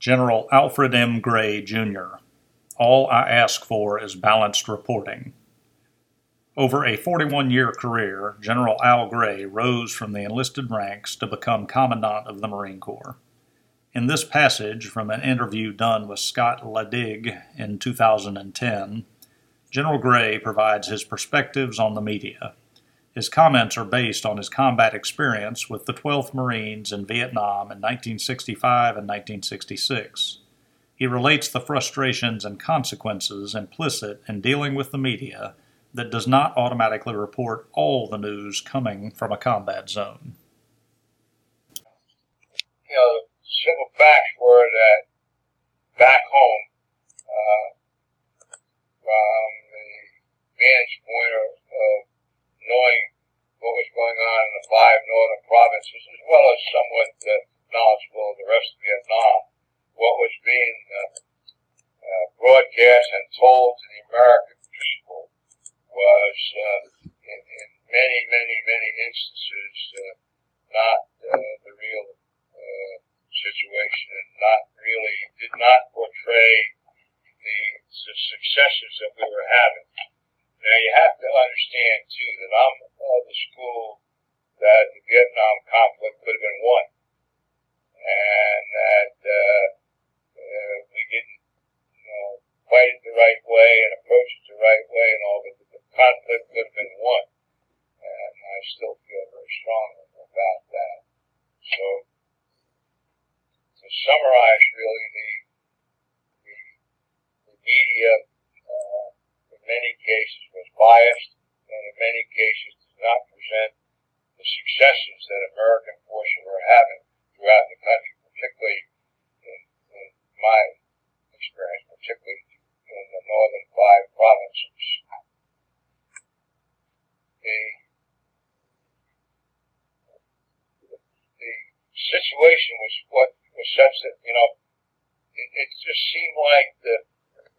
General Alfred M. Gray, Jr. All I ask for is balanced reporting. Over a 41 year career, General Al Gray rose from the enlisted ranks to become Commandant of the Marine Corps. In this passage from an interview done with Scott Ledig in 2010, General Gray provides his perspectives on the media. His comments are based on his combat experience with the 12th Marines in Vietnam in 1965 and 1966. He relates the frustrations and consequences implicit in dealing with the media that does not automatically report all the news coming from a combat zone. You know, simple facts were that back home, uh, from the vantage point of, of knowing what was going on in the five northern provinces, as well as somewhat uh, knowledgeable of the rest of Vietnam, what was being uh, uh, broadcast and told to the American people was, uh, in, in, many, many, many instances, uh, not uh, the real situation and not really, did not portray the, the successes that we were having. Now you have to understand too that I'm of the school that the Vietnam conflict could have been won, and that uh, uh, we didn't, you know, fight it the right way and approach it the right way and all, but the conflict could have been won, and I still feel very strongly about that. So summarize, really the the, the media. Uh, in many cases was biased and in many cases did not present the successes that American forces were having throughout the country, particularly in, in my experience, particularly in the northern five provinces. The, the situation was what was such that, you know, it, it just seemed like the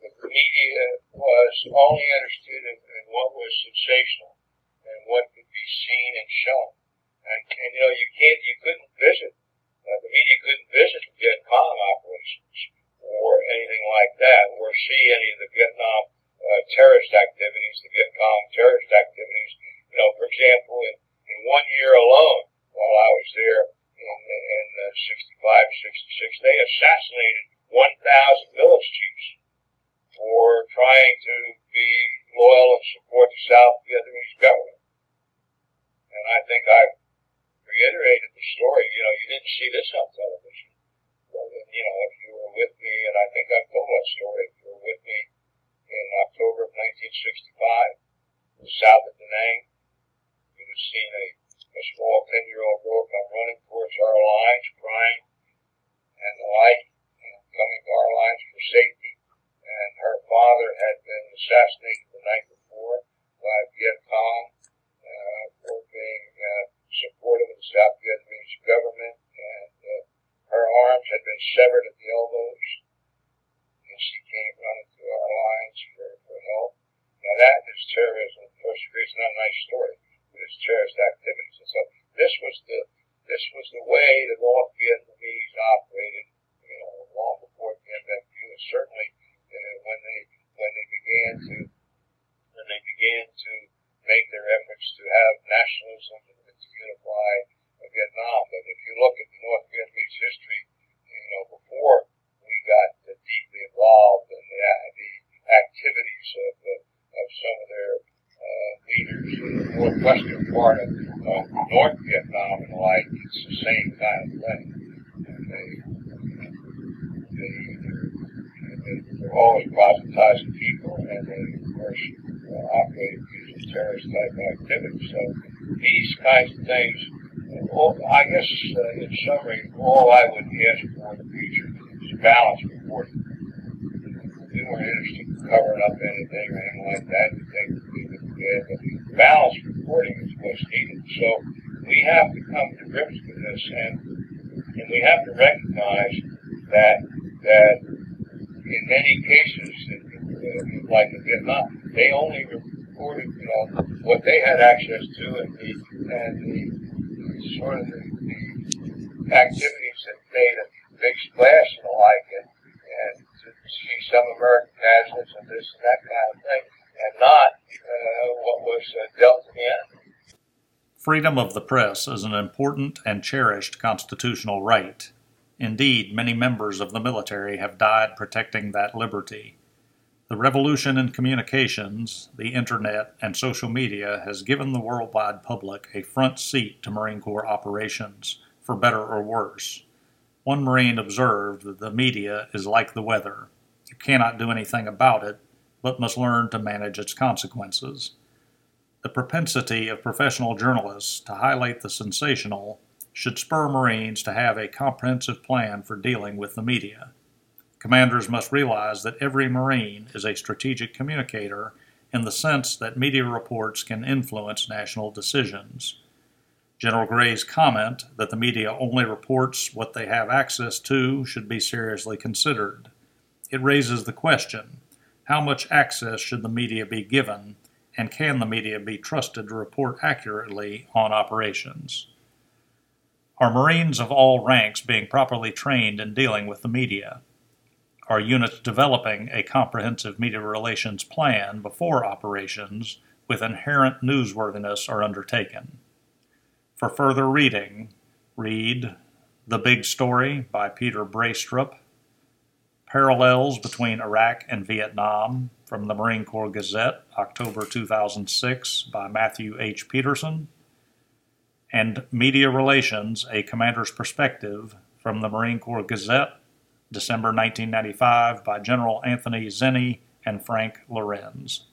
the media was only interested in, in what was sensational and what could be seen and shown. And, and you know, you can't, you couldn't visit, uh, the media couldn't visit the Vietnam operations or anything like that, or see any of the Vietnam uh, terrorist activities, the Vietcong terrorist activities. You know, for example, in, in one year alone, while I was there in, in uh, 65, 66, they assassinated 1,000 village chiefs for trying to be loyal and support the South Vietnamese government. And I think I reiterated the story. You know, you didn't see this on television. But, you know, if you were with me, and I think I've told that story, if you were with me in October of 1965, south of Da Nang, you would have seen a, a small 10-year-old girl come running towards our lines, crying, and the light, you know, coming to our lines for safety and her father had been assassinated the night before by Viet Cong uh, for being uh, supportive of the South Vietnamese government, and uh, her arms had been severed at the elbows, and she came running to our lines for, for help. Now that is terrorism. First degree. It's not a nice story, but it's terrorist activities. And so this was the this was the way the North Vietnamese operated, you know, long before the MFU, and certainly uh, when they when they began to when they began to make their efforts to have nationalism and to unify Vietnam. But if you look at the North Vietnamese history, you know, before we got deeply involved in the, uh, the activities of, of, of some of their uh, leaders in the northwestern part of uh, North Vietnam and the like, it's the same kind of thing. And they, they they're always proselytizing people, and they, of course, uh, operate using terrorist type activities. So these kinds of things, all, I guess, uh, in summary, all I would ask for in the future is balanced reporting. We weren't interested in covering up anything or anything like that. We think we would bad, but balanced reporting is what's needed. So we have to come to grips with this, and and we have to recognize that that in many cases, like in Vietnam, they only reported, you know, what they had access to and the and the sort of the, the activities that made a big splash and the like, and, and to see some American nationalists and this and that kind of thing, and not uh, what was uh, dealt in. Freedom of the press is an important and cherished constitutional right. Indeed, many members of the military have died protecting that liberty. The revolution in communications, the internet, and social media has given the worldwide public a front seat to Marine Corps operations, for better or worse. One Marine observed that the media is like the weather. You cannot do anything about it, but must learn to manage its consequences. The propensity of professional journalists to highlight the sensational should spur Marines to have a comprehensive plan for dealing with the media. Commanders must realize that every Marine is a strategic communicator in the sense that media reports can influence national decisions. General Gray's comment that the media only reports what they have access to should be seriously considered. It raises the question how much access should the media be given, and can the media be trusted to report accurately on operations? Are Marines of all ranks being properly trained in dealing with the media? Are units developing a comprehensive media relations plan before operations with inherent newsworthiness are undertaken? For further reading, read The Big Story by Peter Braestrup, Parallels Between Iraq and Vietnam from the Marine Corps Gazette, October 2006 by Matthew H. Peterson, and Media Relations, A Commander's Perspective from the Marine Corps Gazette, December 1995 by General Anthony Zinni and Frank Lorenz.